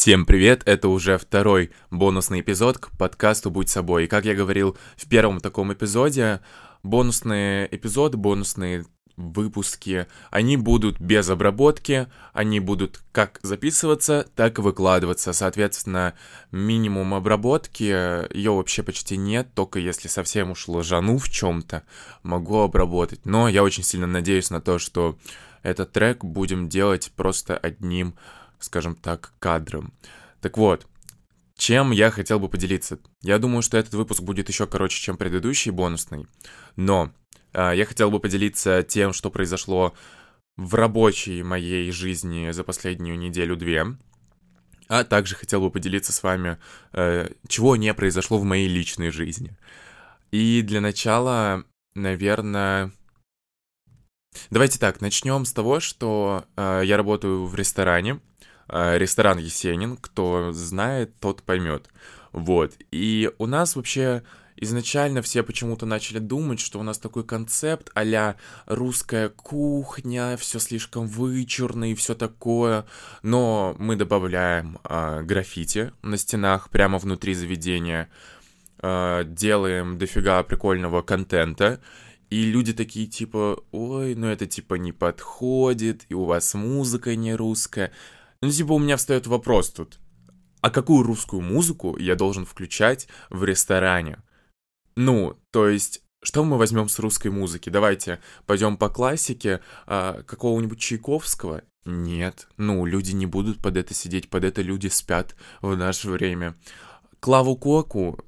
Всем привет! Это уже второй бонусный эпизод к подкасту «Будь собой». И как я говорил в первом таком эпизоде, бонусные эпизоды, бонусные выпуски, они будут без обработки, они будут как записываться, так и выкладываться. Соответственно, минимум обработки, ее вообще почти нет, только если совсем уж ложану в чем-то, могу обработать. Но я очень сильно надеюсь на то, что этот трек будем делать просто одним скажем так, кадром. Так вот, чем я хотел бы поделиться? Я думаю, что этот выпуск будет еще короче, чем предыдущий бонусный, но э, я хотел бы поделиться тем, что произошло в рабочей моей жизни за последнюю неделю-две, а также хотел бы поделиться с вами, э, чего не произошло в моей личной жизни. И для начала, наверное, давайте так, начнем с того, что э, я работаю в ресторане, ресторан Есенин, кто знает, тот поймет. Вот. И у нас вообще изначально все почему-то начали думать, что у нас такой концепт а русская кухня, все слишком вычурно и все такое. Но мы добавляем э, граффити на стенах прямо внутри заведения, э, делаем дофига прикольного контента. И люди такие типа, ой, ну это типа не подходит, и у вас музыка не русская. Ну, типа, у меня встает вопрос тут. А какую русскую музыку я должен включать в ресторане? Ну, то есть, что мы возьмем с русской музыки? Давайте пойдем по классике а, какого-нибудь Чайковского? Нет, ну, люди не будут под это сидеть, под это люди спят в наше время. Клаву Коку,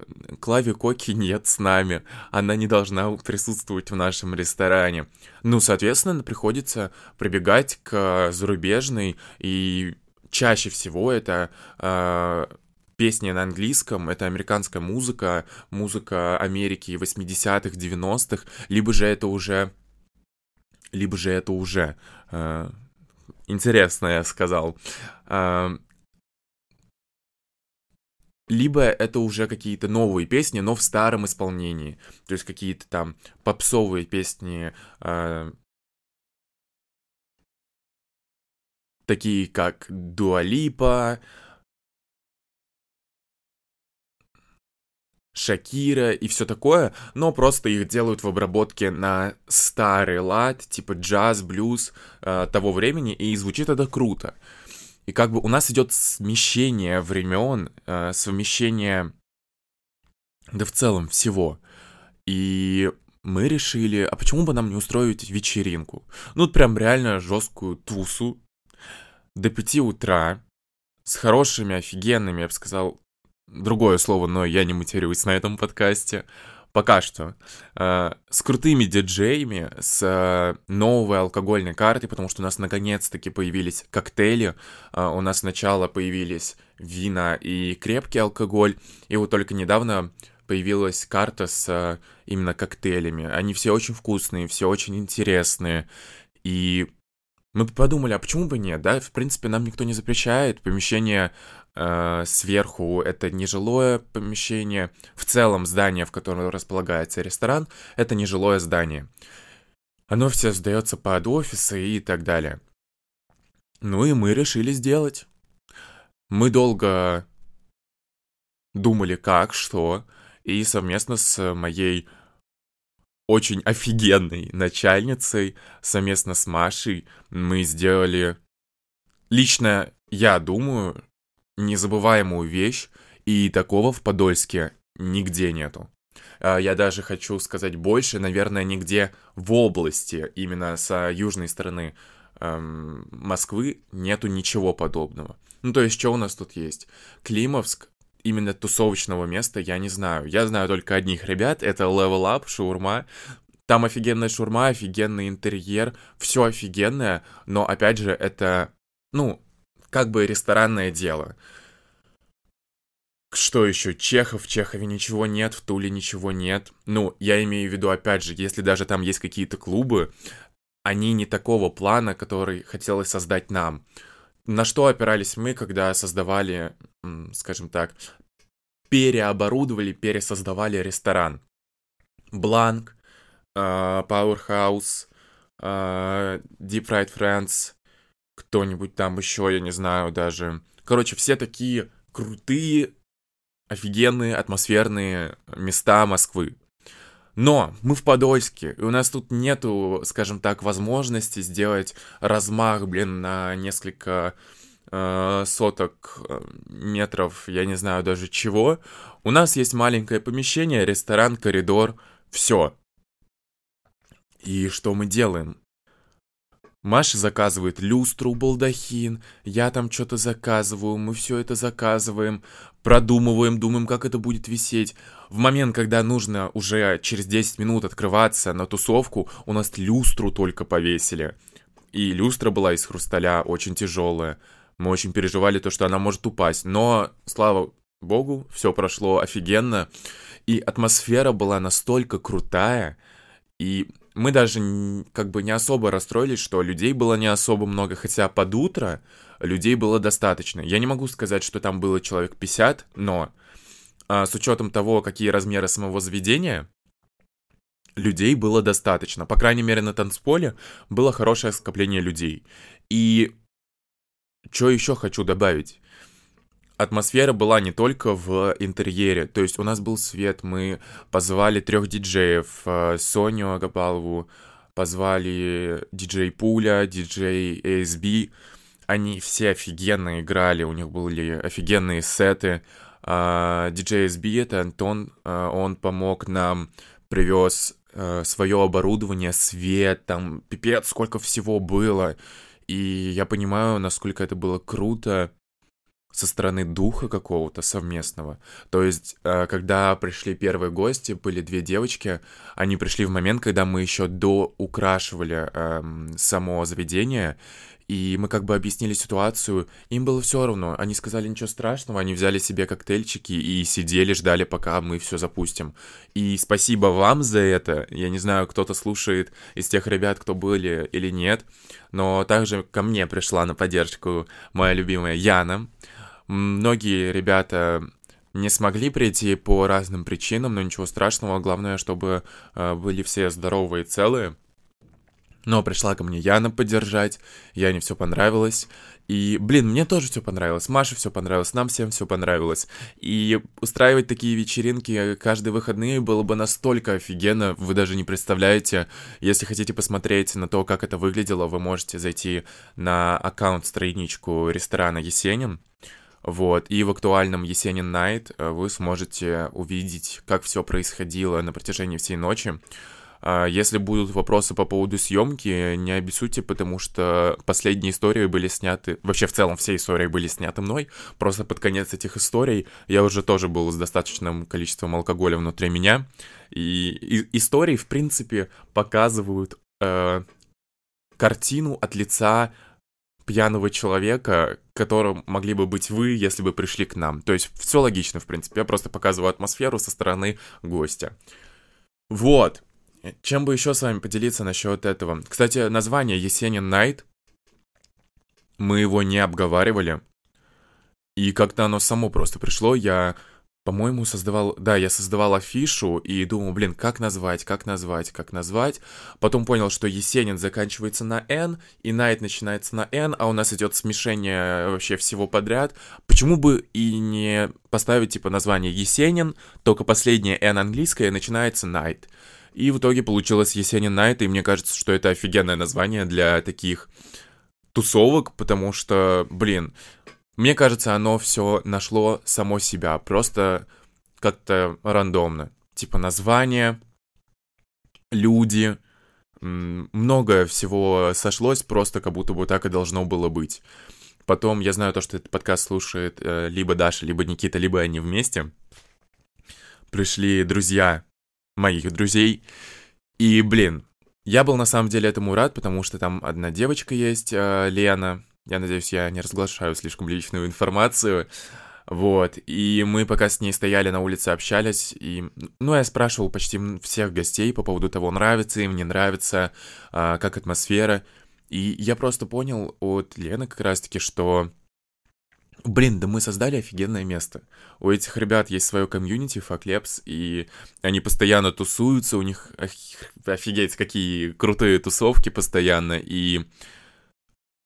Клаве Коки нет с нами, она не должна присутствовать в нашем ресторане. Ну, соответственно, приходится прибегать к зарубежной и чаще всего это э, песни на английском, это американская музыка, музыка Америки 80-х, 90-х, либо же это уже... Либо же это уже... Э, интересно, я сказал. Э, либо это уже какие-то новые песни, но в старом исполнении. То есть какие-то там попсовые песни э, такие как Дуалипа, Шакира и все такое, но просто их делают в обработке на старый лад, типа джаз, блюз э, того времени, и звучит это круто. И как бы у нас идет смещение времен, э, совмещение, да в целом всего. И мы решили, а почему бы нам не устроить вечеринку? Ну, прям реально жесткую тусу, до 5 утра с хорошими, офигенными, я бы сказал, другое слово, но я не матерюсь на этом подкасте, пока что, э, с крутыми диджеями, с э, новой алкогольной картой, потому что у нас наконец-таки появились коктейли, э, у нас сначала появились вина и крепкий алкоголь, и вот только недавно появилась карта с именно коктейлями. Они все очень вкусные, все очень интересные, и мы подумали, а почему бы нет, да? В принципе, нам никто не запрещает. Помещение э, сверху это нежилое помещение. В целом здание, в котором располагается ресторан, это нежилое здание. Оно все сдается под офисы и так далее. Ну и мы решили сделать. Мы долго думали, как, что, и совместно с моей очень офигенной начальницей, совместно с Машей мы сделали, лично я думаю, незабываемую вещь, и такого в Подольске нигде нету. А, я даже хочу сказать больше, наверное, нигде в области, именно с южной стороны эм, Москвы, нету ничего подобного. Ну, то есть, что у нас тут есть? Климовск, именно тусовочного места я не знаю. Я знаю только одних ребят, это Level Up, Шаурма. Там офигенная шурма, офигенный интерьер, все офигенное, но опять же это, ну, как бы ресторанное дело. Что еще? Чехов, в Чехове ничего нет, в Туле ничего нет. Ну, я имею в виду, опять же, если даже там есть какие-то клубы, они не такого плана, который хотелось создать нам. На что опирались мы, когда создавали, скажем так, переоборудовали, пересоздавали ресторан? Бланк, а, Powerhouse, а, Deep Fried Friends кто-нибудь там еще, я не знаю даже. Короче, все такие крутые, офигенные, атмосферные места Москвы. Но мы в Подольске, и у нас тут нету, скажем так, возможности сделать размах, блин, на несколько соток э, метров, я не знаю даже чего. У нас есть маленькое помещение, ресторан, коридор, все. И что мы делаем? Маша заказывает люстру, балдахин, я там что-то заказываю, мы все это заказываем, продумываем, думаем, как это будет висеть. В момент, когда нужно уже через 10 минут открываться на тусовку, у нас люстру только повесили. И люстра была из хрусталя, очень тяжелая. Мы очень переживали то, что она может упасть. Но, слава богу, все прошло офигенно. И атмосфера была настолько крутая. И мы даже как бы не особо расстроились, что людей было не особо много, хотя под утро людей было достаточно. Я не могу сказать, что там было человек 50, но а, с учетом того, какие размеры самого заведения, людей было достаточно. По крайней мере, на танцполе было хорошее скопление людей. И что еще хочу добавить? атмосфера была не только в интерьере, то есть у нас был свет, мы позвали трех диджеев, э, Соню Агапалову, позвали диджей Пуля, диджей ASB, они все офигенно играли, у них были офигенные сеты. А, диджей ASB это Антон, э, он помог нам, привез э, свое оборудование, свет, там пипец, сколько всего было. И я понимаю, насколько это было круто со стороны духа какого-то совместного. То есть, э, когда пришли первые гости, были две девочки, они пришли в момент, когда мы еще до украшивали эм, само заведение, и мы как бы объяснили ситуацию, им было все равно, они сказали ничего страшного, они взяли себе коктейльчики и сидели, ждали, пока мы все запустим. И спасибо вам за это, я не знаю, кто-то слушает из тех ребят, кто были или нет, но также ко мне пришла на поддержку моя любимая Яна, Многие ребята не смогли прийти по разным причинам, но ничего страшного. Главное, чтобы э, были все здоровые и целые. Но пришла ко мне Яна поддержать, Яне все понравилось. И, блин, мне тоже все понравилось, Маше все понравилось, нам всем все понравилось. И устраивать такие вечеринки каждые выходные было бы настолько офигенно, вы даже не представляете. Если хотите посмотреть на то, как это выглядело, вы можете зайти на аккаунт-страничку ресторана Есенин. Вот, и в актуальном Есенин Найт вы сможете увидеть, как все происходило на протяжении всей ночи. А, если будут вопросы по поводу съемки, не обессудьте, потому что последние истории были сняты, вообще в целом все истории были сняты мной, просто под конец этих историй я уже тоже был с достаточным количеством алкоголя внутри меня, и, и истории, в принципе, показывают э, картину от лица пьяного человека, которым могли бы быть вы, если бы пришли к нам. То есть все логично, в принципе. Я просто показываю атмосферу со стороны гостя. Вот. Чем бы еще с вами поделиться насчет этого? Кстати, название Есенин Найт. Мы его не обговаривали. И как-то оно само просто пришло. Я по-моему, создавал... Да, я создавал афишу и думал, блин, как назвать, как назвать, как назвать. Потом понял, что Есенин заканчивается на N, и Найт начинается на N, а у нас идет смешение вообще всего подряд. Почему бы и не поставить, типа, название Есенин, только последнее N английское начинается Найт. И в итоге получилось Есенин Найт, и мне кажется, что это офигенное название для таких тусовок, потому что, блин, мне кажется, оно все нашло само себя, просто как-то рандомно. Типа название, люди, многое всего сошлось, просто как будто бы так и должно было быть. Потом я знаю то, что этот подкаст слушает э, либо Даша, либо Никита, либо они вместе. Пришли друзья моих друзей. И, блин, я был на самом деле этому рад, потому что там одна девочка есть, э, Лена, я надеюсь, я не разглашаю слишком личную информацию. Вот, и мы пока с ней стояли на улице, общались, и, ну, я спрашивал почти всех гостей по поводу того, нравится им, не нравится, а, как атмосфера, и я просто понял от Лены как раз-таки, что, блин, да мы создали офигенное место. У этих ребят есть свое комьюнити, Факлепс, и они постоянно тусуются, у них офигеть, какие крутые тусовки постоянно, и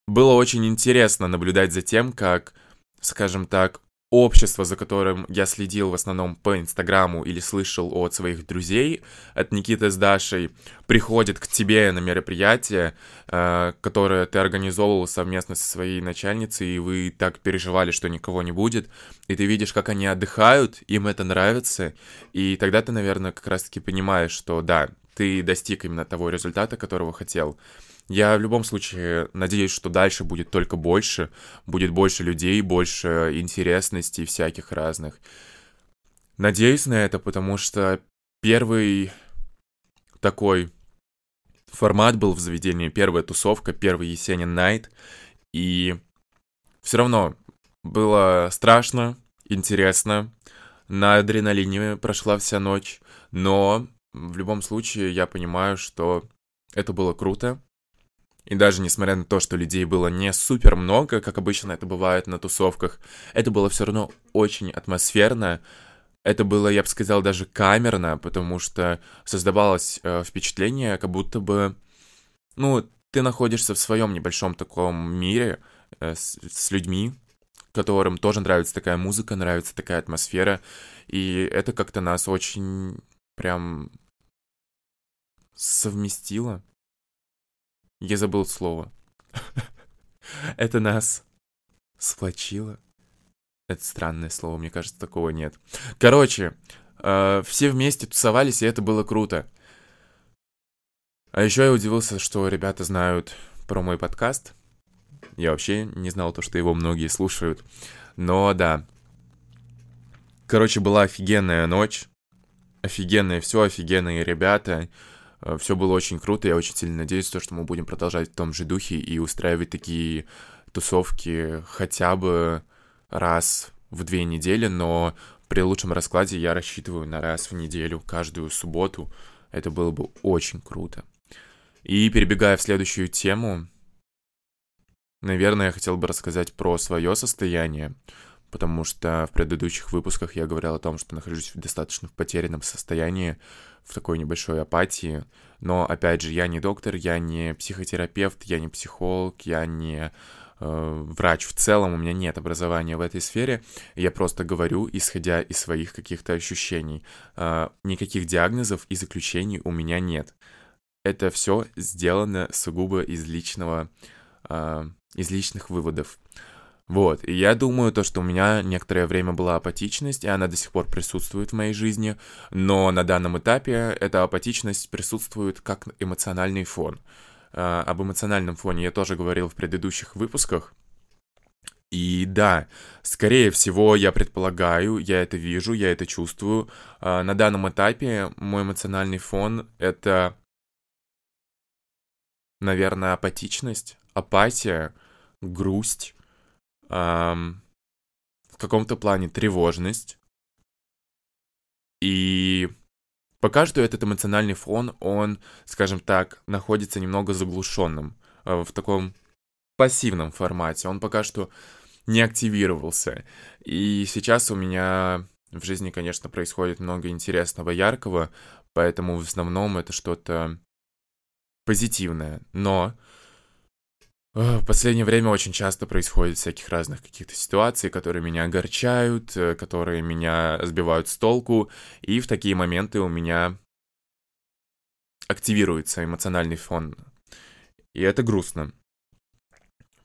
было очень интересно наблюдать за тем, как, скажем так, общество, за которым я следил в основном по Инстаграму или слышал от своих друзей, от Никиты с Дашей, приходит к тебе на мероприятие, э, которое ты организовывал совместно со своей начальницей, и вы так переживали, что никого не будет, и ты видишь, как они отдыхают, им это нравится, и тогда ты, наверное, как раз-таки понимаешь, что да, ты достиг именно того результата, которого хотел. Я в любом случае надеюсь, что дальше будет только больше, будет больше людей, больше интересностей всяких разных. Надеюсь на это, потому что первый такой формат был в заведении, первая тусовка, первый Есенин Найт, и все равно было страшно, интересно, на адреналине прошла вся ночь, но в любом случае я понимаю, что это было круто, и даже несмотря на то, что людей было не супер много, как обычно это бывает на тусовках, это было все равно очень атмосферно. Это было, я бы сказал, даже камерно, потому что создавалось э, впечатление, как будто бы, ну, ты находишься в своем небольшом таком мире э, с, с людьми, которым тоже нравится такая музыка, нравится такая атмосфера, и это как-то нас очень прям совместило. Я забыл слово. Это нас сплочило. Это странное слово, мне кажется, такого нет. Короче, э, все вместе тусовались, и это было круто. А еще я удивился, что ребята знают про мой подкаст. Я вообще не знал то, что его многие слушают. Но да. Короче, была офигенная ночь. Офигенное все, офигенные ребята. Э, Все было очень круто, я очень сильно надеюсь, то, что мы будем продолжать в том же духе и устраивать такие тусовки хотя бы раз в две недели, но при лучшем раскладе я рассчитываю на раз в неделю, каждую субботу. Это было бы очень круто. И перебегая в следующую тему, наверное, я хотел бы рассказать про свое состояние, потому что в предыдущих выпусках я говорил о том, что нахожусь в достаточно потерянном состоянии, в такой небольшой апатии. Но, опять же, я не доктор, я не психотерапевт, я не психолог, я не э, врач в целом, у меня нет образования в этой сфере. Я просто говорю, исходя из своих каких-то ощущений. Э, никаких диагнозов и заключений у меня нет. Это все сделано сугубо из личного, э, из личных выводов. Вот, и я думаю, то, что у меня некоторое время была апатичность, и она до сих пор присутствует в моей жизни, но на данном этапе эта апатичность присутствует как эмоциональный фон. А, об эмоциональном фоне я тоже говорил в предыдущих выпусках, и да, скорее всего, я предполагаю, я это вижу, я это чувствую. А, на данном этапе мой эмоциональный фон — это, наверное, апатичность, апатия, грусть, эм, в каком-то плане тревожность. И пока что этот эмоциональный фон, он, скажем так, находится немного заглушенным э, в таком пассивном формате. Он пока что не активировался. И сейчас у меня в жизни, конечно, происходит много интересного, яркого, поэтому в основном это что-то позитивное. Но в последнее время очень часто происходит всяких разных каких-то ситуаций, которые меня огорчают, э, которые меня сбивают с толку, и в такие моменты у меня активируется эмоциональный фон. И это грустно,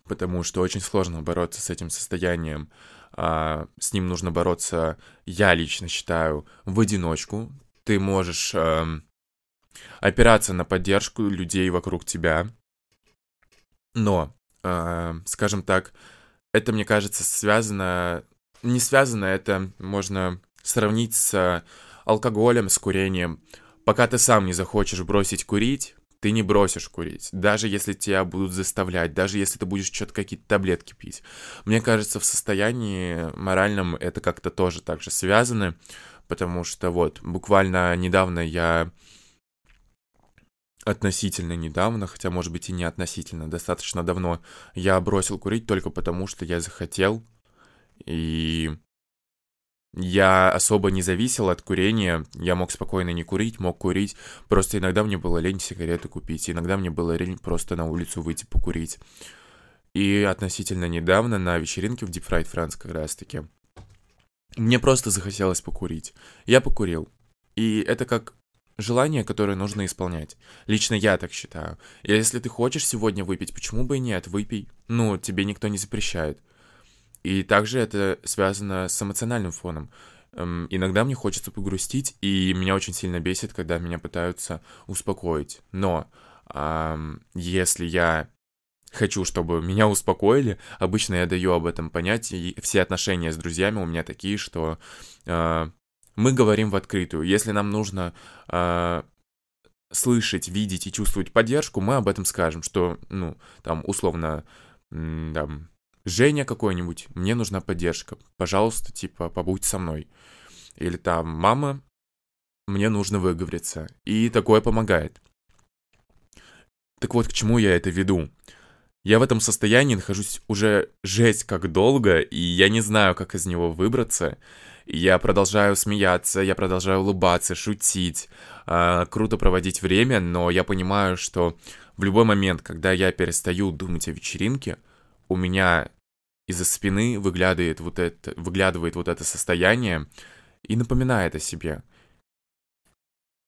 потому что очень сложно бороться с этим состоянием. А, с ним нужно бороться, я лично считаю, в одиночку. Ты можешь а, опираться на поддержку людей вокруг тебя, но, э, скажем так, это, мне кажется, связано... Не связано, это можно сравнить с алкоголем, с курением. Пока ты сам не захочешь бросить курить, ты не бросишь курить, даже если тебя будут заставлять, даже если ты будешь что-то какие-то таблетки пить. Мне кажется, в состоянии моральном это как-то тоже так же связано, потому что вот буквально недавно я относительно недавно, хотя, может быть, и не относительно, достаточно давно, я бросил курить только потому, что я захотел, и я особо не зависел от курения, я мог спокойно не курить, мог курить, просто иногда мне было лень сигареты купить, иногда мне было лень просто на улицу выйти покурить. И относительно недавно на вечеринке в Deep Fried France как раз-таки мне просто захотелось покурить. Я покурил. И это как желание, которое нужно исполнять. Лично я так считаю. И если ты хочешь сегодня выпить, почему бы и нет, выпей. Ну, тебе никто не запрещает. И также это связано с эмоциональным фоном. Эм, иногда мне хочется погрустить, и меня очень сильно бесит, когда меня пытаются успокоить. Но эм, если я хочу, чтобы меня успокоили, обычно я даю об этом понять, и все отношения с друзьями у меня такие, что э, мы говорим в открытую. Если нам нужно э, слышать, видеть и чувствовать поддержку, мы об этом скажем, что, ну, там, условно, там, Женя какой-нибудь, мне нужна поддержка, пожалуйста, типа, побудь со мной. Или там, мама, мне нужно выговориться. И такое помогает. Так вот, к чему я это веду? Я в этом состоянии нахожусь уже жесть как долго, и я не знаю, как из него выбраться. Я продолжаю смеяться, я продолжаю улыбаться, шутить, э, круто проводить время, но я понимаю, что в любой момент, когда я перестаю думать о вечеринке, у меня из-за спины выглядывает вот это, выглядывает вот это состояние и напоминает о себе.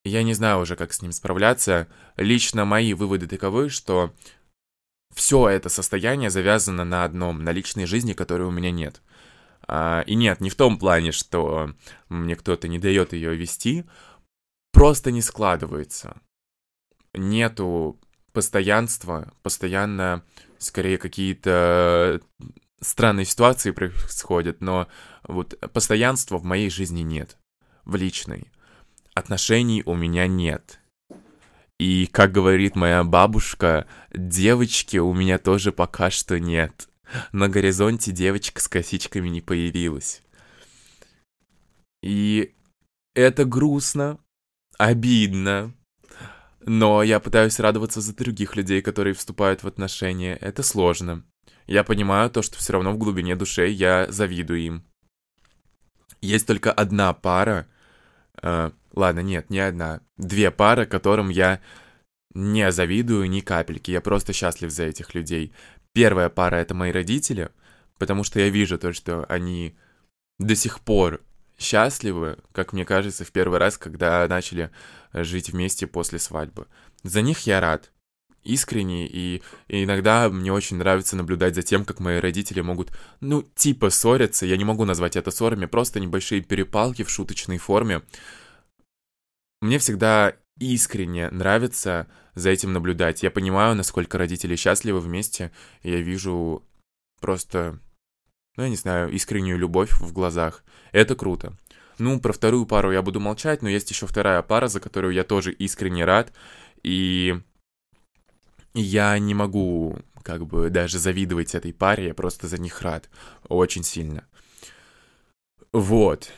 Я не знаю уже, как с ним справляться. Лично мои выводы таковы, что все это состояние завязано на одном, на личной жизни, которой у меня нет. А, и нет, не в том плане, что мне кто-то не дает ее вести, просто не складывается. Нету постоянства, постоянно скорее какие-то странные ситуации происходят, но вот постоянства в моей жизни нет, в личной. Отношений у меня нет. И, как говорит моя бабушка, девочки у меня тоже пока что нет. На горизонте девочка с косичками не появилась. И это грустно, обидно, но я пытаюсь радоваться за других людей, которые вступают в отношения. Это сложно. Я понимаю то, что все равно в глубине души я завидую им. Есть только одна пара, э, ладно, нет, не одна, две пары, которым я не завидую ни капельки, я просто счастлив за этих людей. Первая пара — это мои родители, потому что я вижу то, что они до сих пор счастливы, как мне кажется, в первый раз, когда начали жить вместе после свадьбы. За них я рад искренне, и, и иногда мне очень нравится наблюдать за тем, как мои родители могут, ну, типа ссориться, я не могу назвать это ссорами, просто небольшие перепалки в шуточной форме. Мне всегда искренне нравится за этим наблюдать. Я понимаю, насколько родители счастливы вместе, и я вижу просто, ну, я не знаю, искреннюю любовь в глазах. Это круто. Ну, про вторую пару я буду молчать, но есть еще вторая пара, за которую я тоже искренне рад, и я не могу как бы даже завидовать этой паре, я просто за них рад. Очень сильно. Вот.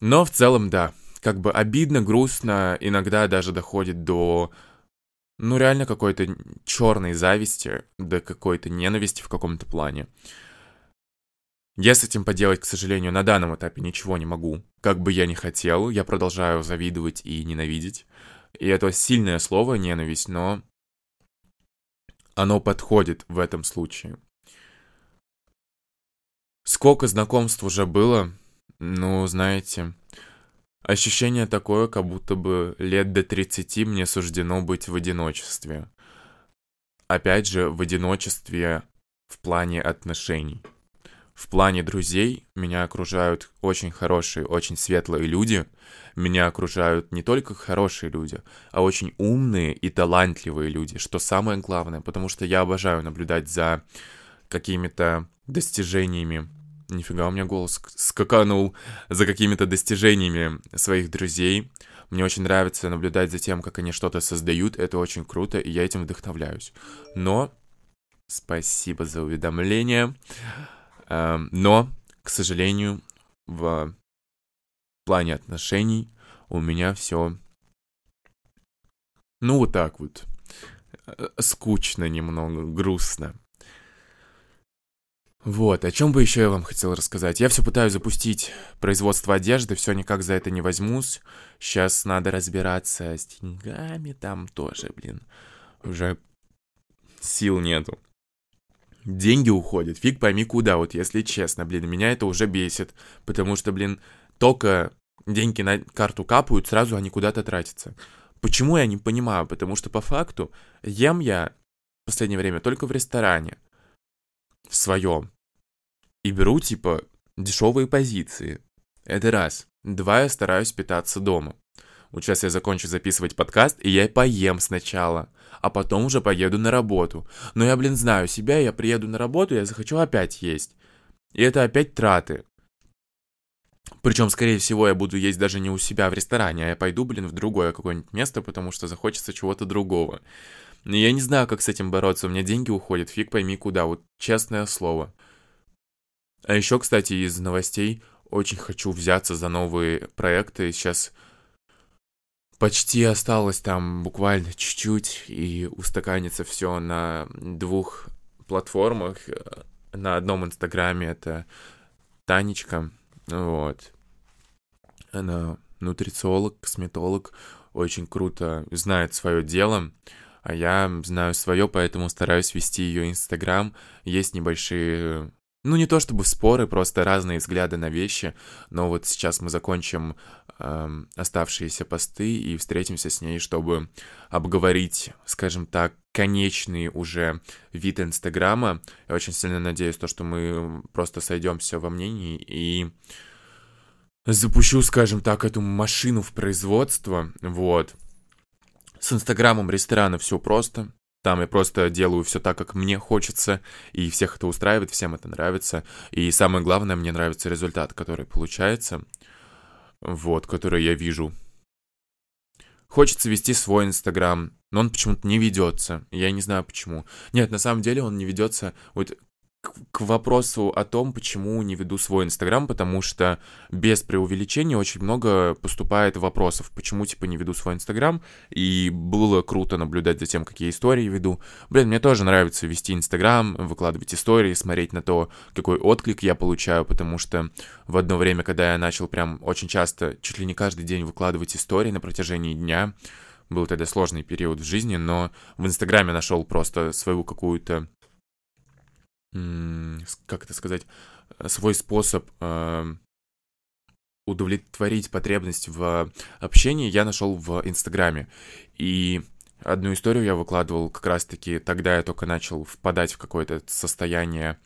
Но в целом, да, как бы обидно, грустно, иногда даже доходит до, ну, реально какой-то черной зависти, до какой-то ненависти в каком-то плане. Я с этим поделать, к сожалению, на данном этапе ничего не могу. Как бы я ни хотел, я продолжаю завидовать и ненавидеть. И это сильное слово, ненависть, но оно подходит в этом случае. Сколько знакомств уже было, ну, знаете, ощущение такое, как будто бы лет до 30 мне суждено быть в одиночестве. Опять же, в одиночестве в плане отношений. В плане друзей меня окружают очень хорошие, очень светлые люди – меня окружают не только хорошие люди, а очень умные и талантливые люди, что самое главное, потому что я обожаю наблюдать за какими-то достижениями. Нифига, у меня голос скаканул за какими-то достижениями своих друзей. Мне очень нравится наблюдать за тем, как они что-то создают. Это очень круто, и я этим вдохновляюсь. Но спасибо за уведомление. Эм, но, к сожалению, в плане отношений у меня все, ну, вот так вот, э, скучно немного, грустно. Вот, о чем бы еще я вам хотел рассказать. Я все пытаюсь запустить производство одежды, все никак за это не возьмусь. Сейчас надо разбираться с деньгами там тоже, блин. Уже сил нету. деньги уходят, фиг пойми куда, вот если честно, блин, меня это уже бесит, потому что, блин, только деньги на карту капают, сразу они куда-то тратятся. Почему я не понимаю? Потому что по факту ем я в последнее время только в ресторане, в своем, и беру, типа, дешевые позиции. Это раз. Два, я стараюсь питаться дома. Вот сейчас я закончу записывать подкаст, и я поем сначала, а потом уже поеду на работу. Но я, блин, знаю себя, я приеду на работу, я захочу опять есть. И это опять траты. Причем, скорее всего, я буду есть даже не у себя в ресторане, а я пойду, блин, в другое какое-нибудь место, потому что захочется чего-то другого. Я не знаю, как с этим бороться, у меня деньги уходят, фиг пойми куда, вот честное слово. А еще, кстати, из новостей очень хочу взяться за новые проекты. Сейчас почти осталось там буквально чуть-чуть и устаканится все на двух платформах. На одном инстаграме это Танечка, вот. Она нутрициолог, косметолог, очень круто знает свое дело, а я знаю свое, поэтому стараюсь вести ее инстаграм. Есть небольшие ну, не то чтобы споры, просто разные взгляды на вещи, но вот сейчас мы закончим э, оставшиеся посты и встретимся с ней, чтобы обговорить, скажем так, конечный уже вид Инстаграма. Я очень сильно надеюсь, то, что мы просто сойдемся во мнении и запущу, скажем так, эту машину в производство, вот. С Инстаграмом ресторана все просто. Там я просто делаю все так, как мне хочется, и всех это устраивает, всем это нравится. И самое главное, мне нравится результат, который получается, вот, который я вижу. Хочется вести свой Инстаграм, но он почему-то не ведется. Я не знаю почему. Нет, на самом деле он не ведется. Вот к вопросу о том, почему не веду свой Инстаграм, потому что без преувеличения очень много поступает вопросов, почему, типа, не веду свой Инстаграм, и было круто наблюдать за тем, какие истории веду. Блин, мне тоже нравится вести Инстаграм, выкладывать истории, смотреть на то, какой отклик я получаю, потому что в одно время, когда я начал прям очень часто, чуть ли не каждый день выкладывать истории на протяжении дня, был тогда сложный период в жизни, но в Инстаграме нашел просто свою какую-то как это сказать, свой способ э, удовлетворить потребность в общении я нашел в Инстаграме. И одну историю я выкладывал как раз-таки тогда я только начал впадать в какое-то состояние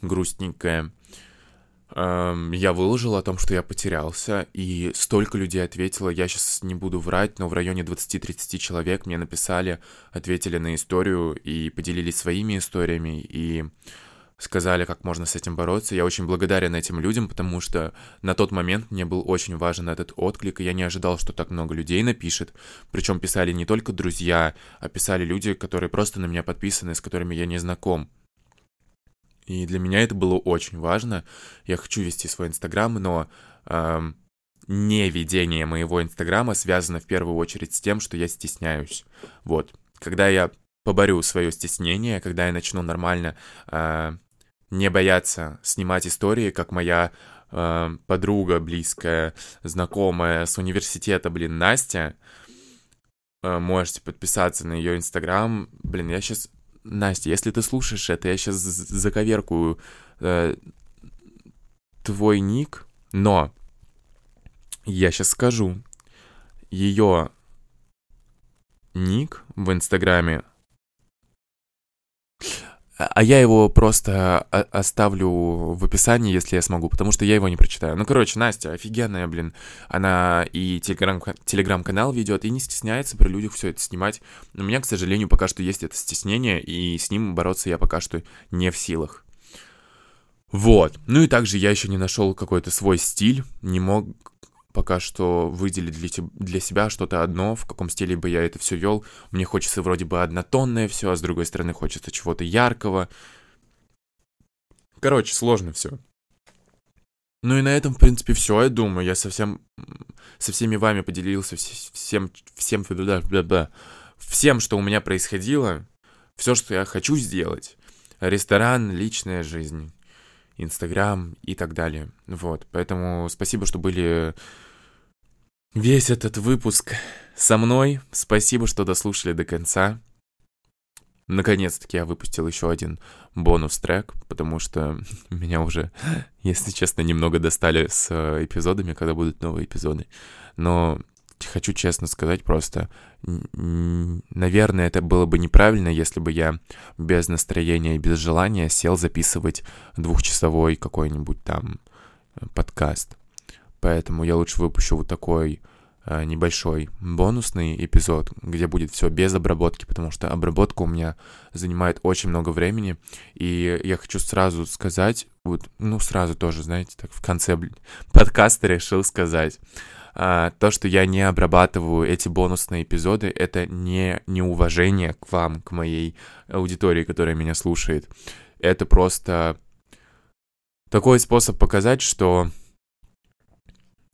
грустненькое. Эм, я выложил о том, что я потерялся, и столько людей ответило, я сейчас не буду врать, но в районе 20-30 человек мне написали, ответили на историю и поделились своими историями, и сказали, как можно с этим бороться. Я очень благодарен этим людям, потому что на тот момент мне был очень важен этот отклик, и я не ожидал, что так много людей напишет. Причем писали не только друзья, а писали люди, которые просто на меня подписаны, с которыми я не знаком. И для меня это было очень важно. Я хочу вести свой Инстаграм, но эм, не ведение моего Инстаграма связано в первую очередь с тем, что я стесняюсь. Вот. Когда я поборю свое стеснение, когда я начну нормально э, не бояться снимать истории, как моя э, подруга близкая, знакомая с университета, блин, Настя. Э, можете подписаться на ее инстаграм. Блин, я сейчас... Настя, если ты слушаешь это, я сейчас заковеркую э, твой ник, но я сейчас скажу. Ее ник в инстаграме а я его просто оставлю в описании, если я смогу, потому что я его не прочитаю. Ну, короче, Настя офигенная, блин. Она и телеграм- телеграм-канал ведет, и не стесняется при людях все это снимать. У меня, к сожалению, пока что есть это стеснение, и с ним бороться я пока что не в силах. Вот. Ну и также я еще не нашел какой-то свой стиль, не мог пока что выделить для, для себя что-то одно, в каком стиле бы я это все вел. Мне хочется вроде бы однотонное все, а с другой стороны хочется чего-то яркого. Короче, сложно все. Ну и на этом, в принципе, все, я думаю. Я совсем со всеми вами поделился всем, всем, всем, что у меня происходило, все, что я хочу сделать. Ресторан, личная жизнь. Инстаграм и так далее. Вот, поэтому спасибо, что были весь этот выпуск со мной. Спасибо, что дослушали до конца. наконец-таки я выпустил еще один бонус-трек, потому что меня уже, если честно, немного достали с э, эпизодами, когда будут новые эпизоды. Но хочу честно сказать просто, наверное, это было бы неправильно, если бы я без настроения и без желания сел записывать двухчасовой какой-нибудь там э, подкаст. Поэтому я лучше выпущу вот такой э, небольшой бонусный эпизод, где будет все без обработки, потому что обработка у меня занимает очень много времени, и я хочу сразу сказать, вот, ну, сразу тоже, знаете, так в конце подкаста решил сказать, а, то, что я не обрабатываю эти бонусные эпизоды, это не неуважение к вам, к моей аудитории, которая меня слушает. Это просто такой способ показать, что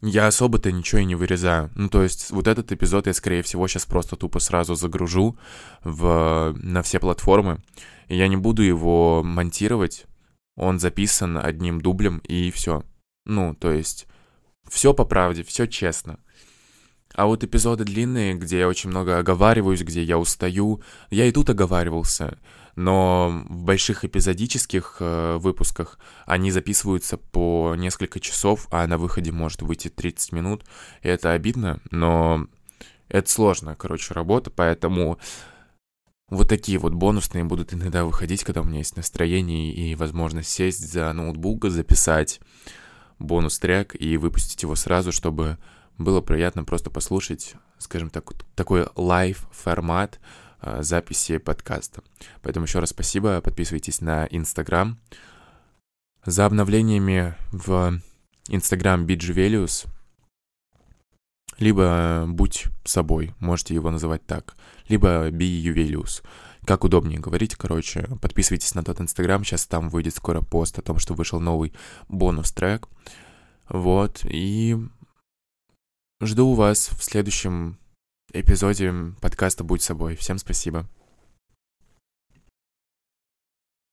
я особо-то ничего и не вырезаю. Ну, то есть, вот этот эпизод я, скорее всего, сейчас просто тупо сразу загружу в, на все платформы. И я не буду его монтировать. Он записан одним дублем, и все. Ну, то есть, все по правде, все честно. А вот эпизоды длинные, где я очень много оговариваюсь, где я устаю, я и тут оговаривался. Но в больших эпизодических э, выпусках они записываются по несколько часов, а на выходе может выйти 30 минут. И это обидно, но это сложная, короче, работа, поэтому вот такие вот бонусные будут иногда выходить, когда у меня есть настроение и возможность сесть за ноутбук, записать бонус-трек и выпустить его сразу, чтобы было приятно просто послушать, скажем так, такой live-формат э, записи подкаста. Поэтому еще раз спасибо, подписывайтесь на Инстаграм. За обновлениями в Инстаграм BGValues, либо «Будь собой», можете его называть так, либо Be You как удобнее говорить, короче, подписывайтесь на тот инстаграм, сейчас там выйдет скоро пост о том, что вышел новый бонус-трек. Вот, и жду вас в следующем эпизоде подкаста «Будь собой». Всем спасибо.